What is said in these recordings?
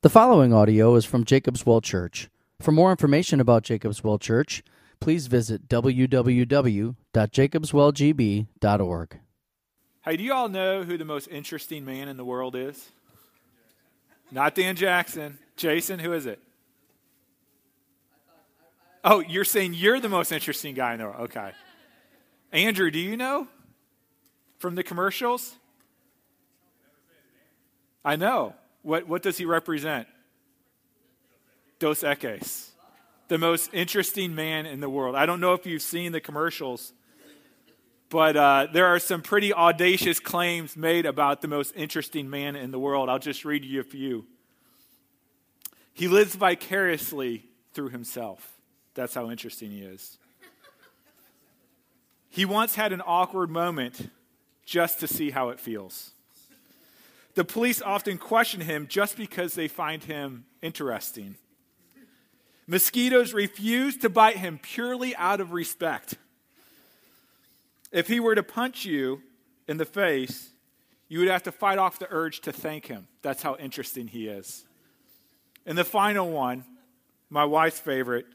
The following audio is from Jacob's Well Church. For more information about Jacob's Well Church, please visit www.jacobswellgb.org. Hey, do you all know who the most interesting man in the world is? Not Dan Jackson. Jason, who is it? Oh, you're saying you're the most interesting guy in the world. Okay. Andrew, do you know from the commercials? I know. What, what does he represent? Dos Equis, the most interesting man in the world. I don't know if you've seen the commercials, but uh, there are some pretty audacious claims made about the most interesting man in the world. I'll just read you a few. He lives vicariously through himself. That's how interesting he is. He once had an awkward moment just to see how it feels. The police often question him just because they find him interesting. Mosquitoes refuse to bite him purely out of respect. If he were to punch you in the face, you would have to fight off the urge to thank him. That's how interesting he is. And the final one, my wife's favorite,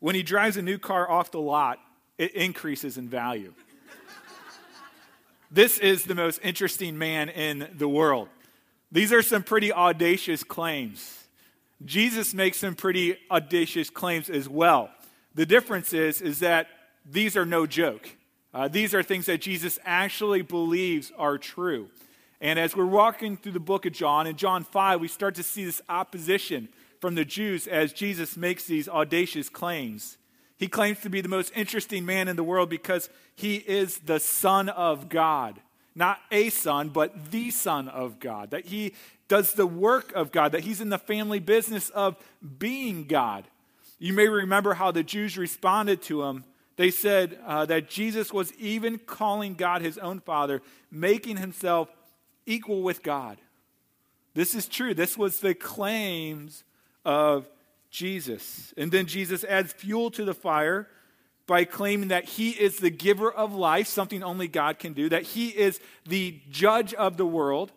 when he drives a new car off the lot, it increases in value. This is the most interesting man in the world. These are some pretty audacious claims. Jesus makes some pretty audacious claims as well. The difference is, is that these are no joke. Uh, these are things that Jesus actually believes are true. And as we're walking through the book of John, in John 5, we start to see this opposition from the Jews as Jesus makes these audacious claims. He claims to be the most interesting man in the world because he is the Son of God. Not a son, but the Son of God. That he does the work of God, that he's in the family business of being God. You may remember how the Jews responded to him. They said uh, that Jesus was even calling God his own Father, making himself equal with God. This is true. This was the claims of Jesus. And then Jesus adds fuel to the fire by claiming that he is the giver of life, something only God can do, that he is the judge of the world,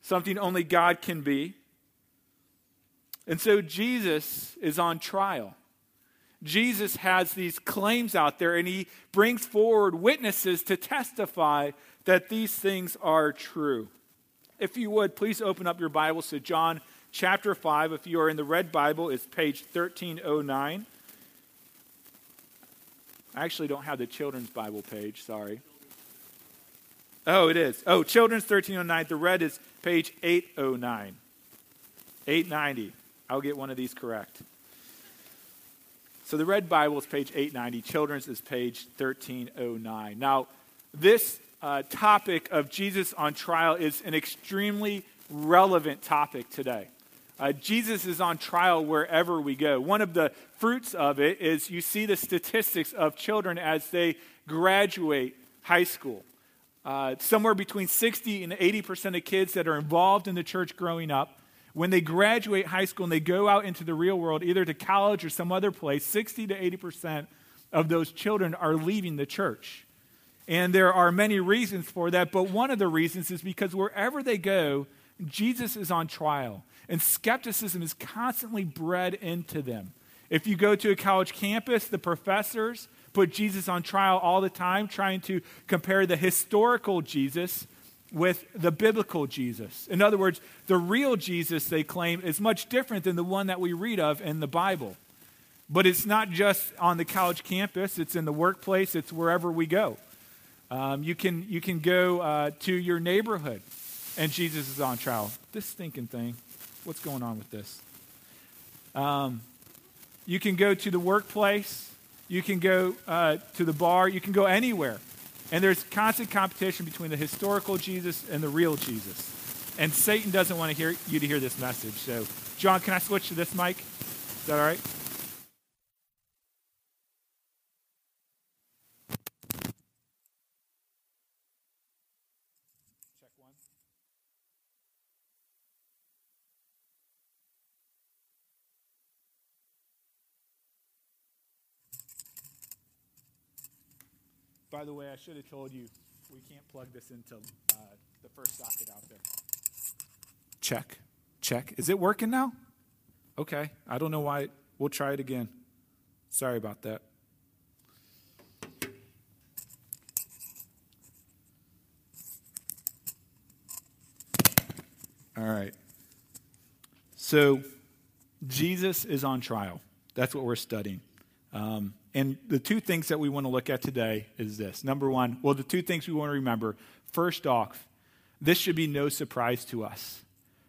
something only God can be. And so Jesus is on trial. Jesus has these claims out there, and he brings forward witnesses to testify that these things are true. If you would, please open up your Bibles to John chapter 5. If you are in the red Bible, it's page 1309. I actually don't have the children's Bible page, sorry. Oh, it is. Oh, children's 1309. The red is page 809. 890. I'll get one of these correct. So the red Bible is page 890. Children's is page 1309. Now, this uh, topic of Jesus on trial is an extremely relevant topic today. Uh, Jesus is on trial wherever we go. One of the fruits of it is you see the statistics of children as they graduate high school. Uh, somewhere between 60 and 80% of kids that are involved in the church growing up, when they graduate high school and they go out into the real world, either to college or some other place, 60 to 80% of those children are leaving the church. And there are many reasons for that, but one of the reasons is because wherever they go, Jesus is on trial. And skepticism is constantly bred into them. If you go to a college campus, the professors put Jesus on trial all the time, trying to compare the historical Jesus with the biblical Jesus. In other words, the real Jesus, they claim, is much different than the one that we read of in the Bible. But it's not just on the college campus, it's in the workplace, it's wherever we go. Um, you, can, you can go uh, to your neighborhood, and Jesus is on trial. This stinking thing. What's going on with this? Um, you can go to the workplace. You can go uh, to the bar. You can go anywhere. And there's constant competition between the historical Jesus and the real Jesus. And Satan doesn't want to hear you to hear this message. So, John, can I switch to this mic? Is that all right? By the way, I should have told you we can't plug this into uh, the first socket out there. Check. Check. Is it working now? Okay, I don't know why. We'll try it again. Sorry about that. All right. So, Jesus is on trial. That's what we're studying. Um, and the two things that we want to look at today is this. Number one, well, the two things we want to remember. First off, this should be no surprise to us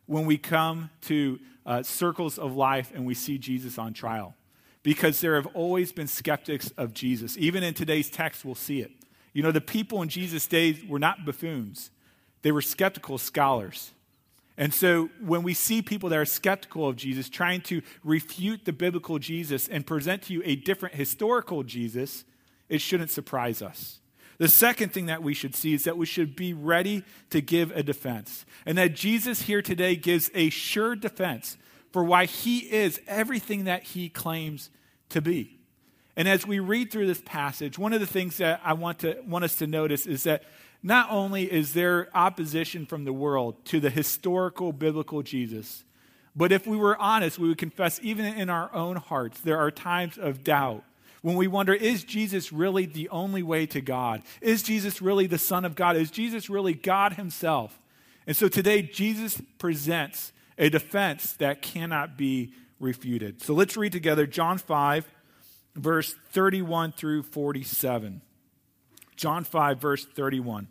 when we come to uh, circles of life and we see Jesus on trial. Because there have always been skeptics of Jesus. Even in today's text, we'll see it. You know, the people in Jesus' days were not buffoons, they were skeptical scholars. And so when we see people that are skeptical of Jesus trying to refute the biblical Jesus and present to you a different historical Jesus, it shouldn't surprise us. The second thing that we should see is that we should be ready to give a defense. And that Jesus here today gives a sure defense for why he is everything that he claims to be. And as we read through this passage, one of the things that I want, to, want us to notice is that not only is there opposition from the world to the historical biblical Jesus, but if we were honest, we would confess, even in our own hearts, there are times of doubt when we wonder, is Jesus really the only way to God? Is Jesus really the Son of God? Is Jesus really God Himself? And so today, Jesus presents a defense that cannot be refuted. So let's read together John 5, verse 31 through 47. John 5, verse 31.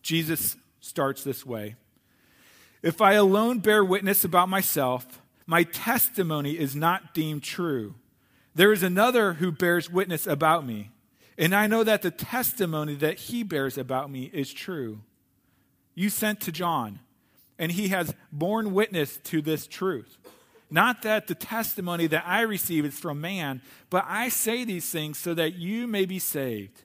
Jesus starts this way If I alone bear witness about myself, my testimony is not deemed true. There is another who bears witness about me, and I know that the testimony that he bears about me is true. You sent to John, and he has borne witness to this truth. Not that the testimony that I receive is from man, but I say these things so that you may be saved.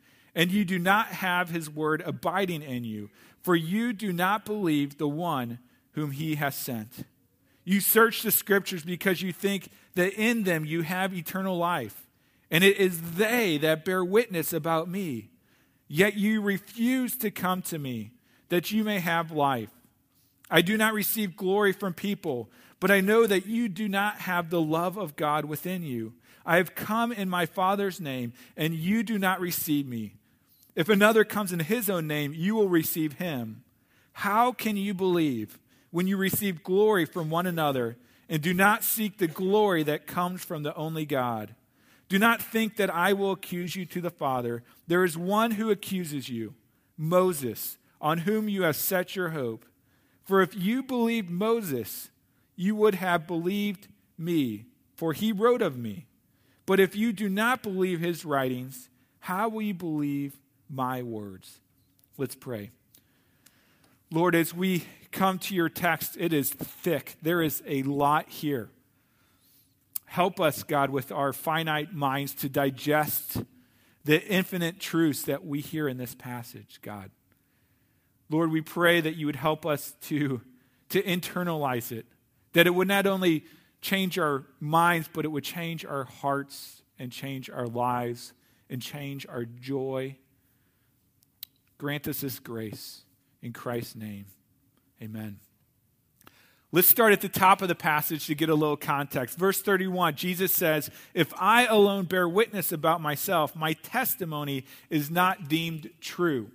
and you do not have his word abiding in you, for you do not believe the one whom he has sent. You search the scriptures because you think that in them you have eternal life, and it is they that bear witness about me. Yet you refuse to come to me that you may have life. I do not receive glory from people, but I know that you do not have the love of God within you. I have come in my Father's name, and you do not receive me. If another comes in his own name, you will receive him. How can you believe when you receive glory from one another and do not seek the glory that comes from the only God? Do not think that I will accuse you to the Father. There is one who accuses you, Moses, on whom you have set your hope. For if you believed Moses, you would have believed me, for he wrote of me. But if you do not believe his writings, how will you believe my words. Let's pray. Lord, as we come to your text, it is thick. There is a lot here. Help us, God, with our finite minds to digest the infinite truths that we hear in this passage, God. Lord, we pray that you would help us to, to internalize it, that it would not only change our minds, but it would change our hearts and change our lives and change our joy Grant us this grace in Christ's name. Amen. Let's start at the top of the passage to get a little context. Verse 31, Jesus says, If I alone bear witness about myself, my testimony is not deemed true.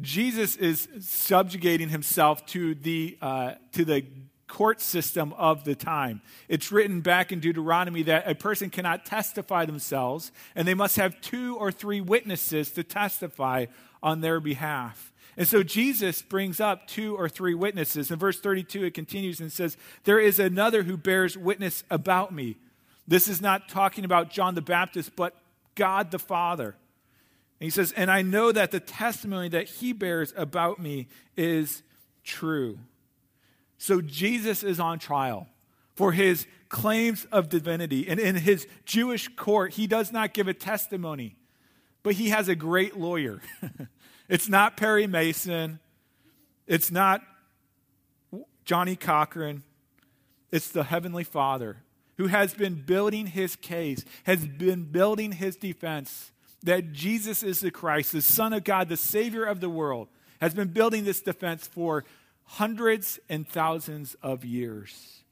Jesus is subjugating himself to the, uh, to the court system of the time. It's written back in Deuteronomy that a person cannot testify themselves, and they must have two or three witnesses to testify on their behalf. And so Jesus brings up two or three witnesses. In verse 32, it continues and says, There is another who bears witness about me. This is not talking about John the Baptist, but God the Father. And he says, And I know that the testimony that he bears about me is true. So Jesus is on trial for his claims of divinity. And in his Jewish court, he does not give a testimony, but he has a great lawyer. it's not Perry Mason, it's not Johnnie Cochran, it's the Heavenly Father who has been building his case, has been building his defense that Jesus is the Christ, the Son of God, the Savior of the world, has been building this defense for hundreds and thousands of years.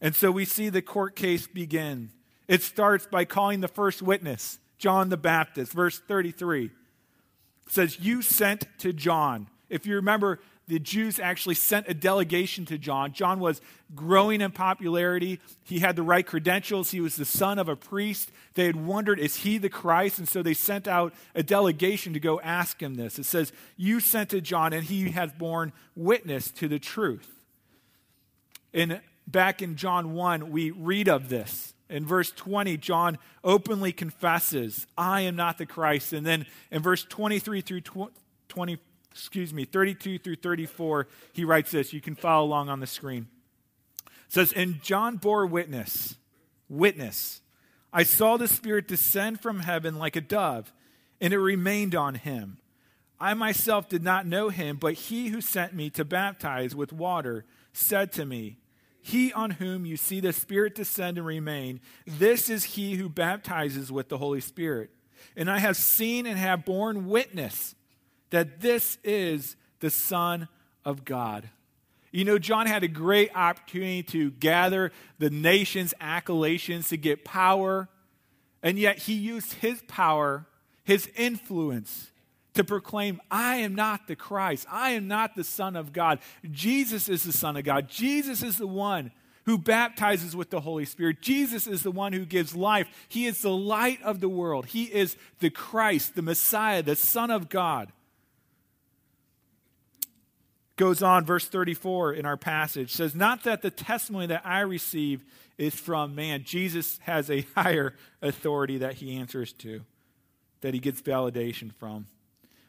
And so we see the court case begin. It starts by calling the first witness, John the Baptist, verse 33. Says, You sent to John. If you remember, the Jews actually sent a delegation to John. John was growing in popularity. He had the right credentials. He was the son of a priest. They had wondered, is he the Christ? And so they sent out a delegation to go ask him this. It says, You sent to John, and he has borne witness to the truth. And back in John 1, we read of this. In verse 20, John openly confesses, I am not the Christ. And then in verse 23 through 20, excuse me, 32 through 34, he writes this. You can follow along on the screen. It says, And John bore witness, witness. I saw the Spirit descend from heaven like a dove, and it remained on him. I myself did not know him, but he who sent me to baptize with water said to me, He on whom you see the Spirit descend and remain, this is he who baptizes with the Holy Spirit. And I have seen and have borne witness that this is the Son of God. You know, John had a great opportunity to gather the nation's accolations to get power, and yet he used his power, his influence, to proclaim, I am not the Christ. I am not the Son of God. Jesus is the Son of God. Jesus is the one who baptizes with the Holy Spirit. Jesus is the one who gives life. He is the light of the world. He is the Christ, the Messiah, the Son of God goes on, verse 34 in our passage says, Not that the testimony that I receive is from man. Jesus has a higher authority that he answers to, that he gets validation from.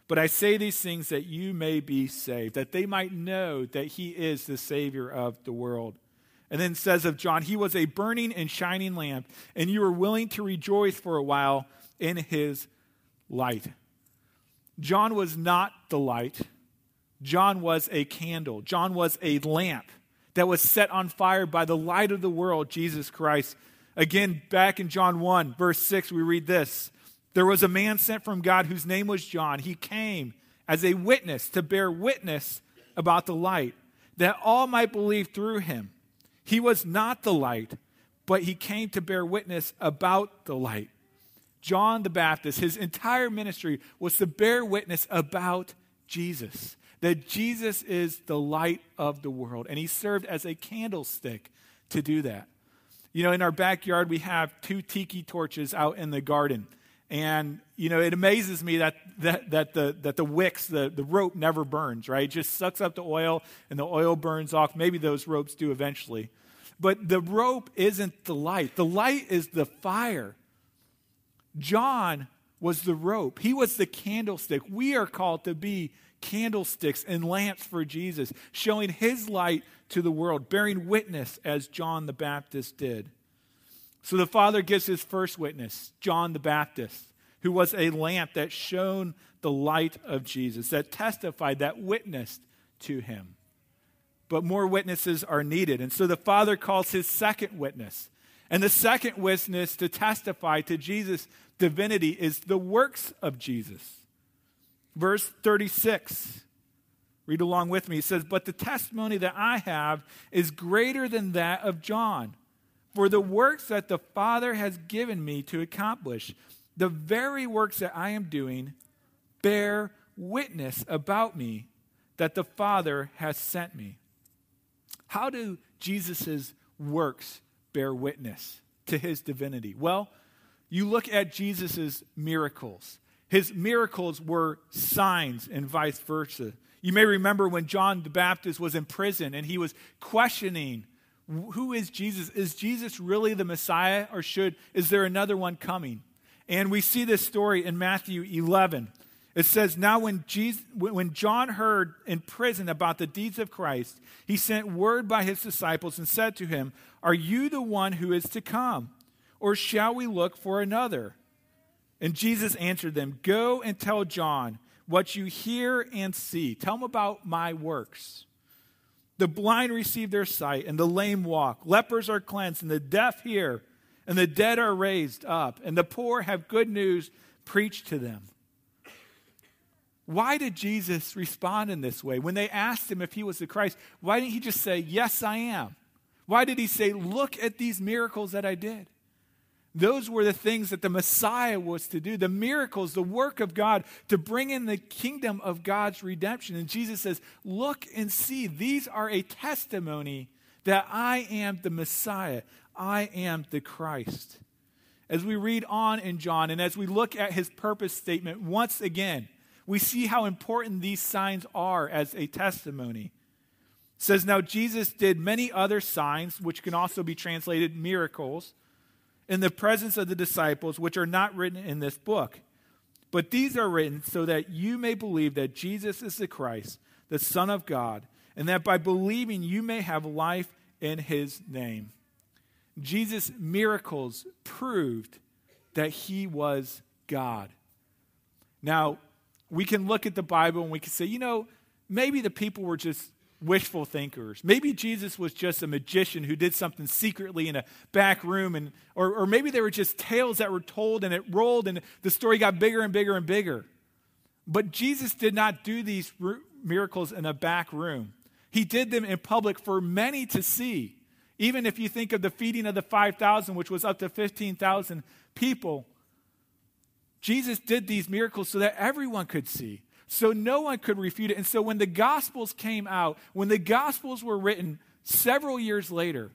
But I say these things that you may be saved, that they might know that he is the Savior of the world. And then says of John, He was a burning and shining lamp, and you were willing to rejoice for a while in his light. John was not the light. John was a candle, John was a lamp that was set on fire by the light of the world, Jesus Christ. Again, back in John 1, verse 6, we read this There was a man sent from God whose name was John. He came as a witness to bear witness about the light, that all might believe through him. He was not the light, but he came to bear witness about the light. John the Baptist, his entire ministry was to bear witness about Jesus that Jesus is the light of the world, and he served as a candlestick to do that. You know, in our backyard, we have two tiki torches out in the garden. And, you know, it amazes me that, that, that, the, that the wicks, the, the rope never burns, right? It just sucks up the oil and the oil burns off. Maybe those ropes do eventually. But the rope isn't the light, the light is the fire. John was the rope, he was the candlestick. We are called to be candlesticks and lamps for Jesus, showing his light to the world, bearing witness as John the Baptist did. So the Father gives his first witness, John the Baptist, who was a lamp that shone the light of Jesus, that testified, that witnessed to him. But more witnesses are needed. And so the Father calls his second witness. And the second witness to testify to Jesus' divinity is the works of Jesus. Verse 36. Read along with me. It says, But the testimony that I have is greater than that of John. For the works that the Father has given me to accomplish, the very works that I am doing, bear witness about me that the Father has sent me. How do Jesus' works bear witness to his divinity? Well, you look at Jesus' miracles. His miracles were signs and vice versa. You may remember when John the Baptist was in prison and he was questioning who is Jesus? Is Jesus really the Messiah or should is there another one coming? And we see this story in Matthew 11. It says, Now when, Jesus, when John heard in prison about the deeds of Christ, he sent word by his disciples and said to him, Are you the one who is to come? Or shall we look for another? And Jesus answered them, Go and tell John what you hear and see. Tell him about my works. The blind receive their sight, and the lame walk. Lepers are cleansed, and the deaf hear, and the dead are raised up, and the poor have good news preached to them. Why did Jesus respond in this way? When they asked him if he was the Christ, why didn't he just say, Yes, I am? Why did he say, Look at these miracles that I did? Those were the things that the Messiah was to do, the miracles, the work of God to bring in the kingdom of God's redemption. And Jesus says, Look and see, these are a testimony that I am the Messiah, I am the Christ. As we read on in John and as we look at his purpose statement once again, we see how important these signs are as a testimony. It says, Now Jesus did many other signs, which can also be translated miracles, in the presence of the disciples, which are not written in this book. But these are written so that you may believe that Jesus is the Christ, the Son of God, and that by believing you may have life in his name. Jesus' miracles proved that he was God. Now, we can look at the Bible and we can say, you know, maybe the people were just wishful thinkers. Maybe Jesus was just a magician who did something secretly in a back room, and, or, or maybe they were just tales that were told and it rolled and the story got bigger and bigger and bigger. But Jesus did not do these miracles in a back room, He did them in public for many to see. Even if you think of the feeding of the 5,000, which was up to 15,000 people, Jesus did these miracles so that everyone could see, so no one could refute it. And so when the Gospels came out, when the Gospels were written several years later,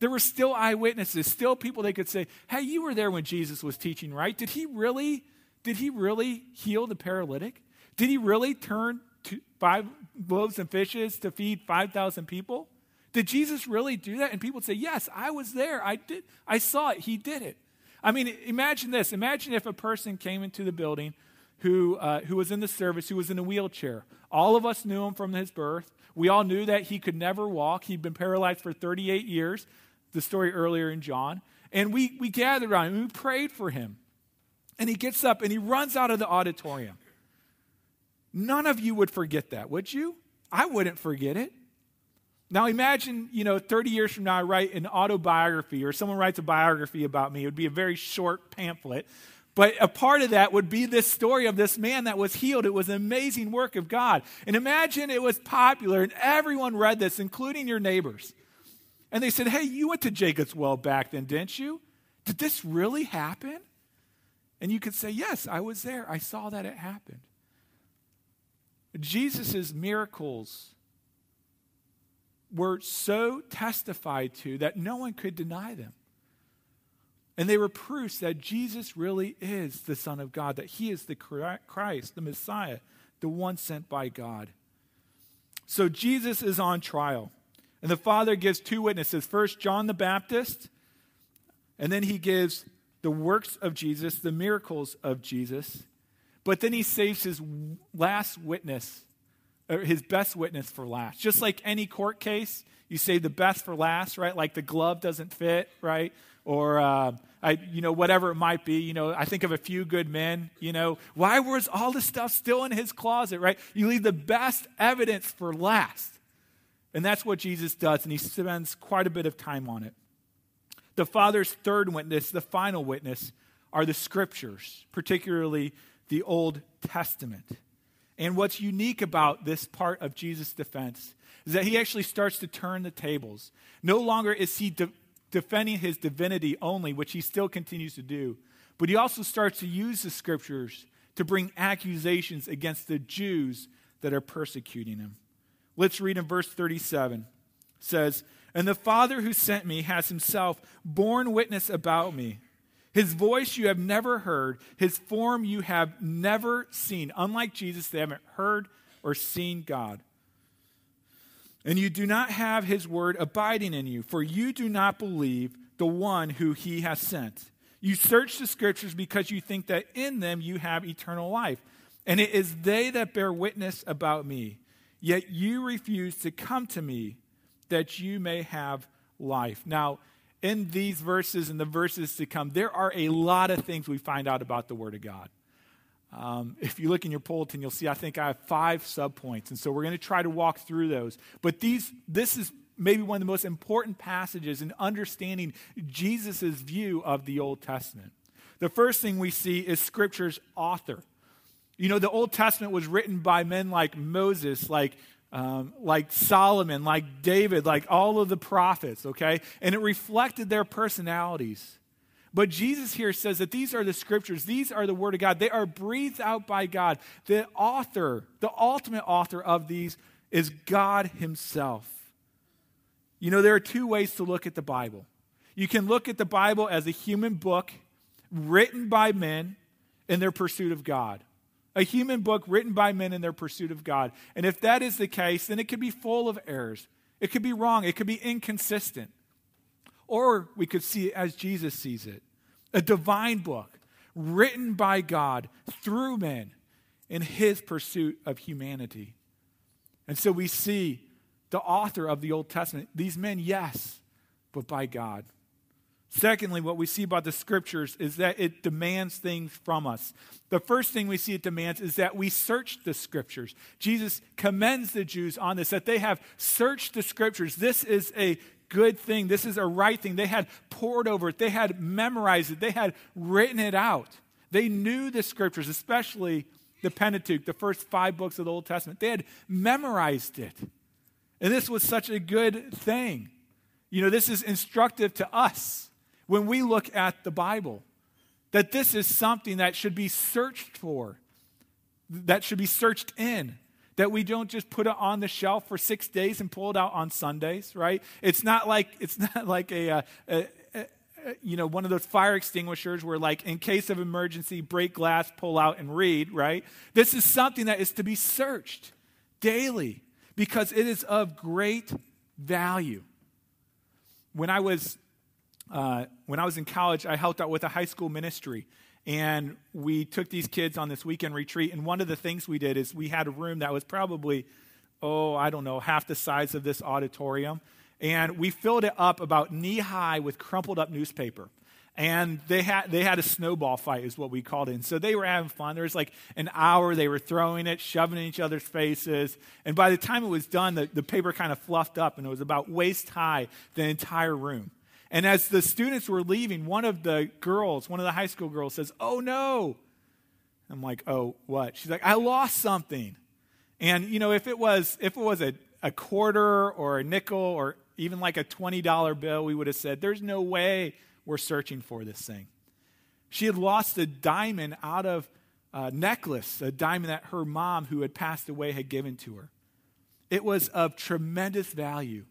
there were still eyewitnesses, still people they could say, "Hey, you were there when Jesus was teaching, right? Did he really did he really heal the paralytic? Did he really turn five loaves and fishes to feed 5,000 people? Did Jesus really do that?" And people would say, "Yes, I was there. I did. I saw it. He did it." I mean, imagine this. Imagine if a person came into the building who, uh, who was in the service, who was in a wheelchair. All of us knew him from his birth. We all knew that he could never walk. He'd been paralyzed for 38 years, the story earlier in John. And we, we gathered around him and we prayed for him. And he gets up and he runs out of the auditorium. None of you would forget that, would you? I wouldn't forget it. Now imagine, you know, 30 years from now, I write an autobiography or someone writes a biography about me. It would be a very short pamphlet. But a part of that would be this story of this man that was healed. It was an amazing work of God. And imagine it was popular and everyone read this, including your neighbors. And they said, Hey, you went to Jacob's Well back then, didn't you? Did this really happen? And you could say, Yes, I was there. I saw that it happened. Jesus' miracles were so testified to that no one could deny them. And they were proofs that Jesus really is the Son of God, that he is the Christ, the Messiah, the one sent by God. So Jesus is on trial. And the Father gives two witnesses first, John the Baptist, and then he gives the works of Jesus, the miracles of Jesus. But then he saves his last witness or his best witness for last. Just like any court case, you save the best for last, right? Like the glove doesn't fit, right? Or, uh, I, you know, whatever it might be. You know, I think of a few good men, you know, why was all this stuff still in his closet, right? You leave the best evidence for last. And that's what Jesus does, and he spends quite a bit of time on it. The Father's third witness, the final witness, are the scriptures, particularly the Old Testament. And what's unique about this part of Jesus' defense is that he actually starts to turn the tables. No longer is he de- defending his divinity only, which he still continues to do, but he also starts to use the scriptures to bring accusations against the Jews that are persecuting him. Let's read in verse 37. It says, And the Father who sent me has himself borne witness about me. His voice you have never heard, his form you have never seen. Unlike Jesus, they haven't heard or seen God. And you do not have his word abiding in you, for you do not believe the one who he has sent. You search the scriptures because you think that in them you have eternal life, and it is they that bear witness about me. Yet you refuse to come to me that you may have life. Now, in these verses and the verses to come, there are a lot of things we find out about the Word of God. Um, if you look in your bulletin, you'll see I think I have five subpoints, and so we're going to try to walk through those. But these, this is maybe one of the most important passages in understanding Jesus' view of the Old Testament. The first thing we see is Scripture's author. You know, the Old Testament was written by men like Moses, like, um, like Solomon, like David, like all of the prophets, okay? And it reflected their personalities. But Jesus here says that these are the scriptures, these are the Word of God. They are breathed out by God. The author, the ultimate author of these is God Himself. You know, there are two ways to look at the Bible. You can look at the Bible as a human book written by men in their pursuit of God. A human book written by men in their pursuit of God. And if that is the case, then it could be full of errors. It could be wrong. It could be inconsistent. Or we could see it as Jesus sees it a divine book written by God through men in his pursuit of humanity. And so we see the author of the Old Testament, these men, yes, but by God. Secondly, what we see about the scriptures is that it demands things from us. The first thing we see it demands is that we search the scriptures. Jesus commends the Jews on this, that they have searched the scriptures. This is a good thing. This is a right thing. They had pored over it, they had memorized it, they had written it out. They knew the scriptures, especially the Pentateuch, the first five books of the Old Testament. They had memorized it. And this was such a good thing. You know, this is instructive to us when we look at the Bible that this is something that should be searched for, that should be searched in that we don't just put it on the shelf for six days and pull it out on Sundays, right? It's not like it's not like a, uh, a, a, a, you know one of those fire extinguishers where like in case of emergency break glass, pull out and read, right? This is something that is to be searched daily because it is of great value. When I was uh, when I was in college, I helped out with a high school ministry and we took these kids on this weekend retreat. And one of the things we did is we had a room that was probably, oh, I don't know, half the size of this auditorium. And we filled it up about knee high with crumpled up newspaper. And they had, they had a snowball fight, is what we called it. And so they were having fun. There was like an hour, they were throwing it, shoving in each other's faces. And by the time it was done, the, the paper kind of fluffed up and it was about waist high, the entire room. And as the students were leaving, one of the girls, one of the high school girls says, Oh no. I'm like, Oh, what? She's like, I lost something. And, you know, if it was, if it was a, a quarter or a nickel or even like a $20 bill, we would have said, There's no way we're searching for this thing. She had lost a diamond out of a necklace, a diamond that her mom, who had passed away, had given to her. It was of tremendous value.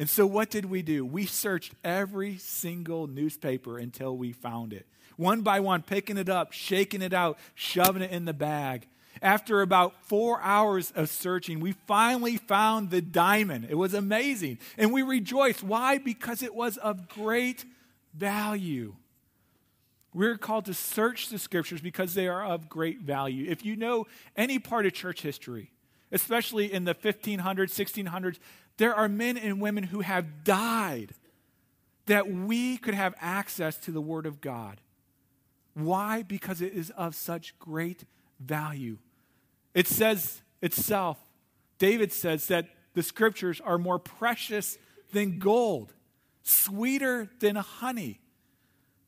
And so, what did we do? We searched every single newspaper until we found it. One by one, picking it up, shaking it out, shoving it in the bag. After about four hours of searching, we finally found the diamond. It was amazing. And we rejoiced. Why? Because it was of great value. We're called to search the scriptures because they are of great value. If you know any part of church history, especially in the 1500s, 1600s, there are men and women who have died that we could have access to the Word of God. Why? Because it is of such great value. It says itself, David says that the scriptures are more precious than gold, sweeter than honey.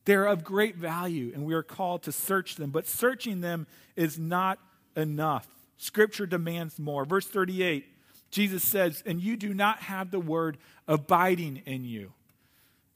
They're of great value, and we are called to search them. But searching them is not enough. Scripture demands more. Verse 38 Jesus says, and you do not have the word abiding in you.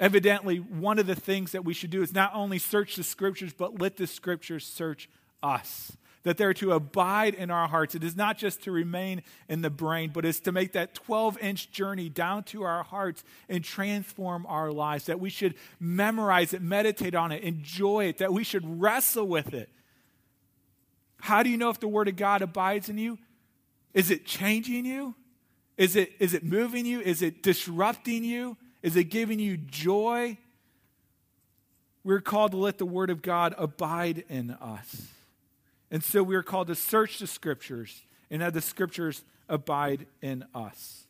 Evidently, one of the things that we should do is not only search the scriptures, but let the scriptures search us. That they're to abide in our hearts. It is not just to remain in the brain, but it's to make that 12 inch journey down to our hearts and transform our lives. That we should memorize it, meditate on it, enjoy it, that we should wrestle with it. How do you know if the Word of God abides in you? Is it changing you? Is it, is it moving you? Is it disrupting you? Is it giving you joy? We're called to let the Word of God abide in us. And so we are called to search the scriptures and have the scriptures abide in us.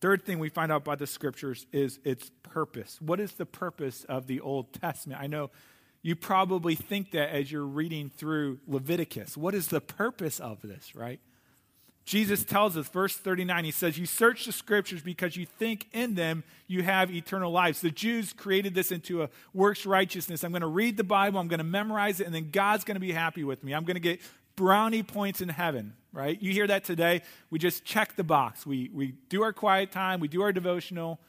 Third thing we find out about the scriptures is its purpose. What is the purpose of the Old Testament? I know you probably think that as you're reading through Leviticus. What is the purpose of this, right? Jesus tells us, verse 39, he says, You search the scriptures because you think in them you have eternal lives. The Jews created this into a works righteousness. I'm going to read the Bible, I'm going to memorize it, and then God's going to be happy with me. I'm going to get brownie points in heaven, right? You hear that today. We just check the box. We, we do our quiet time, we do our devotional,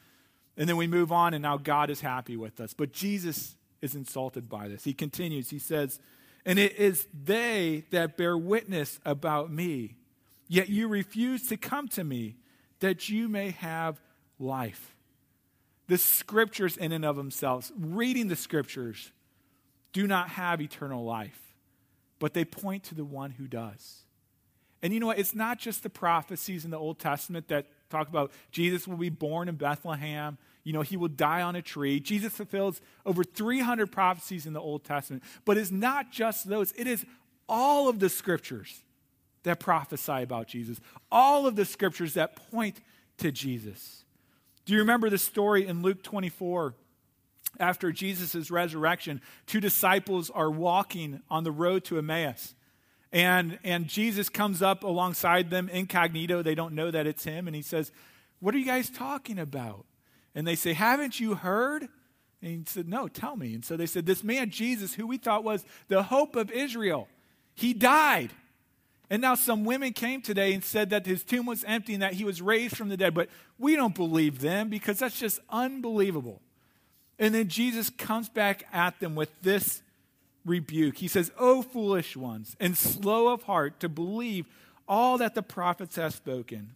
and then we move on, and now God is happy with us. But Jesus is insulted by this. He continues, he says, And it is they that bear witness about me Yet you refuse to come to me that you may have life. The scriptures, in and of themselves, reading the scriptures, do not have eternal life, but they point to the one who does. And you know what? It's not just the prophecies in the Old Testament that talk about Jesus will be born in Bethlehem. You know, he will die on a tree. Jesus fulfills over 300 prophecies in the Old Testament. But it's not just those, it is all of the scriptures that prophesy about Jesus, all of the scriptures that point to Jesus. Do you remember the story in Luke 24? After Jesus' resurrection, two disciples are walking on the road to Emmaus. And, and Jesus comes up alongside them incognito. They don't know that it's him. And he says, What are you guys talking about? And they say, Haven't you heard? And he said, No, tell me. And so they said, This man, Jesus, who we thought was the hope of Israel, he died. And now some women came today and said that his tomb was empty and that he was raised from the dead. But we don't believe them because that's just unbelievable. And then Jesus comes back at them with this rebuke. He says, O foolish ones, and slow of heart to believe all that the prophets have spoken.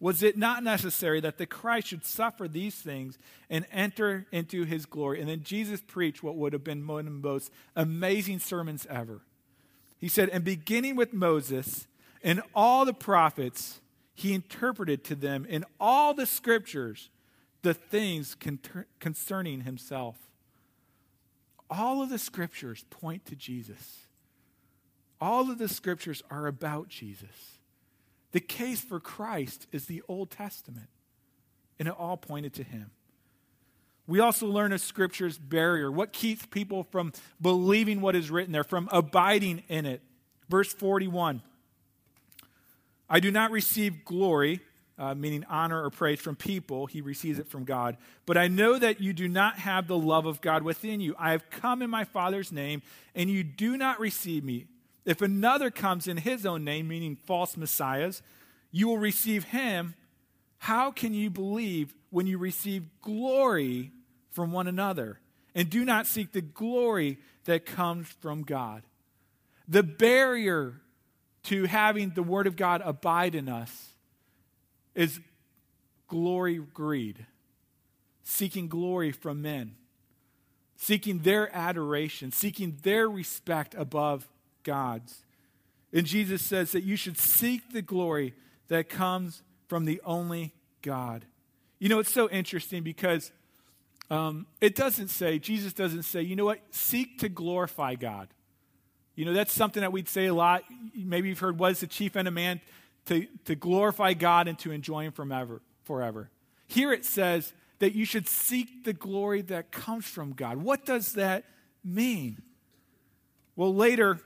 Was it not necessary that the Christ should suffer these things and enter into his glory? And then Jesus preached what would have been one of the most amazing sermons ever. He said, And beginning with Moses and all the prophets, he interpreted to them in all the scriptures the things concerning himself. All of the scriptures point to Jesus. All of the scriptures are about Jesus. The case for Christ is the Old Testament, and it all pointed to him. We also learn a scripture's barrier. What keeps people from believing what is written there, from abiding in it? Verse 41 I do not receive glory, uh, meaning honor or praise from people. He receives it from God. But I know that you do not have the love of God within you. I have come in my Father's name, and you do not receive me. If another comes in his own name, meaning false messiahs, you will receive him. How can you believe when you receive glory from one another and do not seek the glory that comes from God. The barrier to having the Word of God abide in us is glory greed, seeking glory from men, seeking their adoration, seeking their respect above God's. And Jesus says that you should seek the glory that comes from the only God. You know, it's so interesting because um, it doesn't say, Jesus doesn't say, you know what, seek to glorify God. You know, that's something that we'd say a lot. Maybe you've heard, what is the chief end of man? To, to glorify God and to enjoy Him forever, forever. Here it says that you should seek the glory that comes from God. What does that mean? Well, later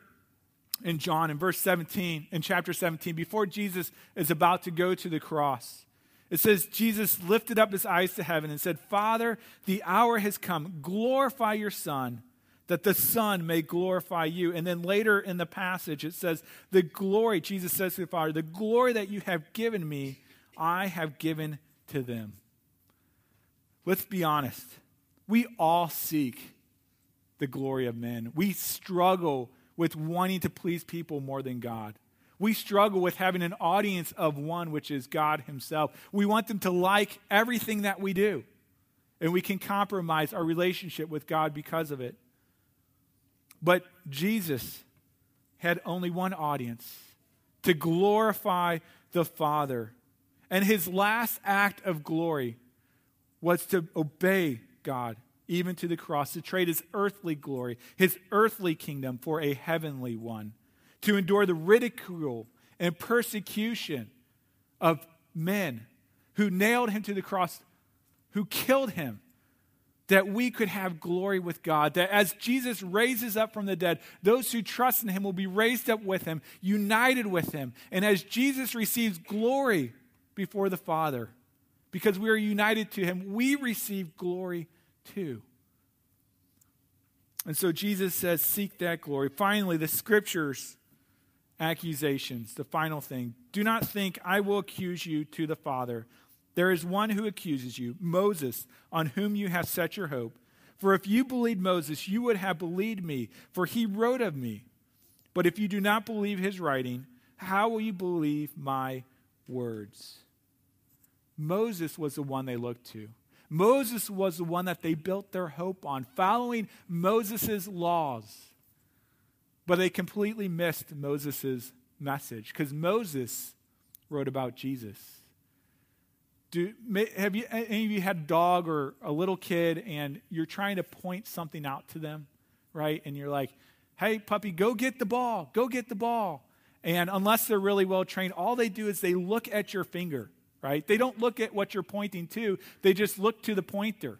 in John, in verse 17, in chapter 17, before Jesus is about to go to the cross, it says, Jesus lifted up his eyes to heaven and said, Father, the hour has come. Glorify your Son, that the Son may glorify you. And then later in the passage, it says, The glory, Jesus says to the Father, the glory that you have given me, I have given to them. Let's be honest. We all seek the glory of men. We struggle with wanting to please people more than God. We struggle with having an audience of one, which is God Himself. We want them to like everything that we do, and we can compromise our relationship with God because of it. But Jesus had only one audience to glorify the Father. And his last act of glory was to obey God even to the cross, to trade his earthly glory, his earthly kingdom for a heavenly one, to endure the ridicule and persecution of men who nailed him to the cross, who killed him, that we could have glory with God. That as Jesus raises up from the dead, those who trust in him will be raised up with him, united with him. And as Jesus receives glory before the Father, because we are united to him, we receive glory too. And so Jesus says, Seek that glory. Finally, the scriptures accusations, the final thing. Do not think I will accuse you to the Father. There is one who accuses you, Moses, on whom you have set your hope. For if you believed Moses, you would have believed me, for he wrote of me. But if you do not believe his writing, how will you believe my words? Moses was the one they looked to. Moses was the one that they built their hope on, following Moses' laws. But they completely missed Moses' message because Moses wrote about Jesus. Do, have you, any of you had a dog or a little kid and you're trying to point something out to them, right? And you're like, hey, puppy, go get the ball, go get the ball. And unless they're really well trained, all they do is they look at your finger right? They don't look at what you're pointing to, they just look to the pointer.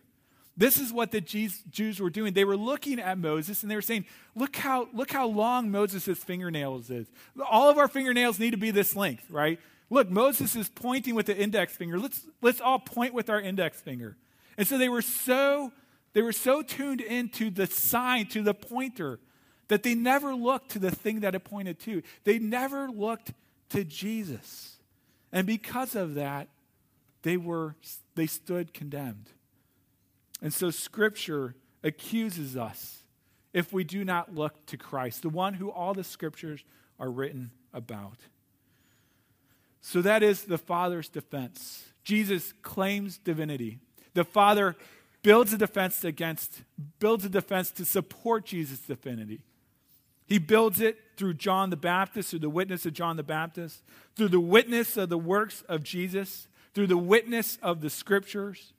This is what the Jews were doing. They were looking at Moses and they were saying, look how, look how long Moses' fingernails is. All of our fingernails need to be this length, right? Look, Moses is pointing with the index finger. Let's, let's all point with our index finger. And so they were so they were so tuned into the sign, to the pointer, that they never looked to the thing that it pointed to. They never looked to Jesus. And because of that, they were they stood condemned. And so scripture accuses us if we do not look to Christ, the one who all the scriptures are written about. So that is the Father's defense. Jesus claims divinity. The Father builds a defense against builds a defense to support Jesus' divinity. He builds it through John the Baptist, through the witness of John the Baptist, through the witness of the works of Jesus, through the witness of the scriptures.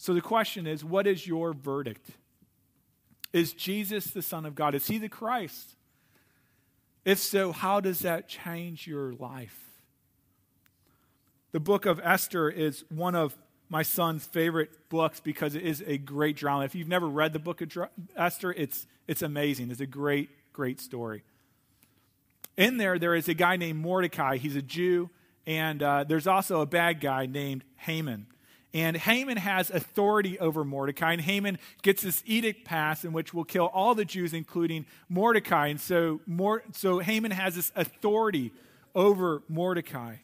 So the question is what is your verdict? Is Jesus the Son of God? Is he the Christ? If so, how does that change your life? The book of Esther is one of my son's favorite books because it is a great drama. If you've never read the book of Esther, it's, it's amazing. It's a great, great story. In there, there is a guy named Mordecai. He's a Jew, and uh, there's also a bad guy named Haman. And Haman has authority over Mordecai, and Haman gets this edict passed in which will kill all the Jews, including Mordecai. And so, Mor- so Haman has this authority over Mordecai.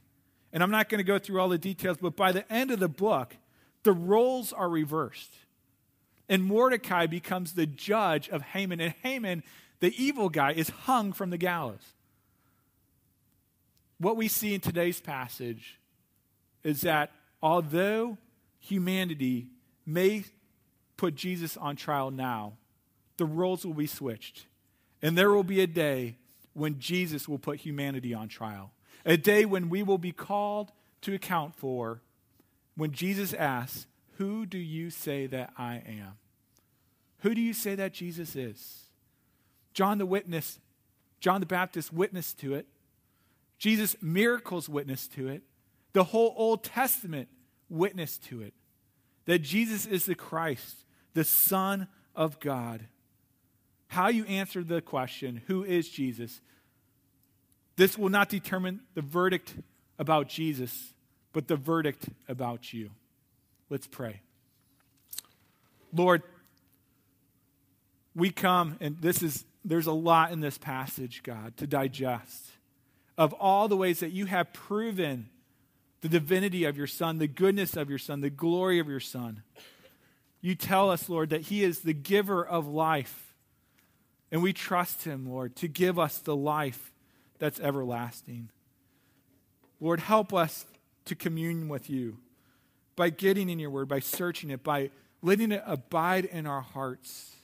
And I'm not going to go through all the details, but by the end of the book, the roles are reversed. And Mordecai becomes the judge of Haman. And Haman, the evil guy, is hung from the gallows. What we see in today's passage is that although humanity may put Jesus on trial now, the roles will be switched. And there will be a day when Jesus will put humanity on trial a day when we will be called to account for when Jesus asks, Who do you say that I am? Who do you say that Jesus is? John the witness, John the Baptist witnessed to it. Jesus' miracles witnessed to it. The whole Old Testament witnessed to it. That Jesus is the Christ, the Son of God. How you answer the question, Who is Jesus? This will not determine the verdict about Jesus, but the verdict about you. Let's pray. Lord, we come, and this is, there's a lot in this passage, God, to digest of all the ways that you have proven the divinity of your Son, the goodness of your Son, the glory of your Son. You tell us, Lord, that He is the giver of life. And we trust Him, Lord, to give us the life that's everlasting. Lord, help us to commune with you by getting in your word, by searching it, by letting it abide in our hearts,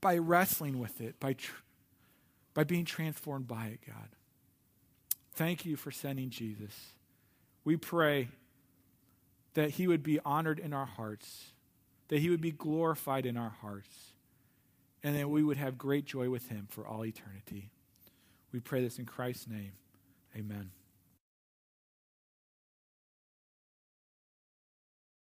by wrestling with it, by, tr- by being transformed by it, God. Thank you for sending Jesus. We pray that he would be honored in our hearts, that he would be glorified in our hearts, and that we would have great joy with him for all eternity. We pray this in Christ's name. Amen.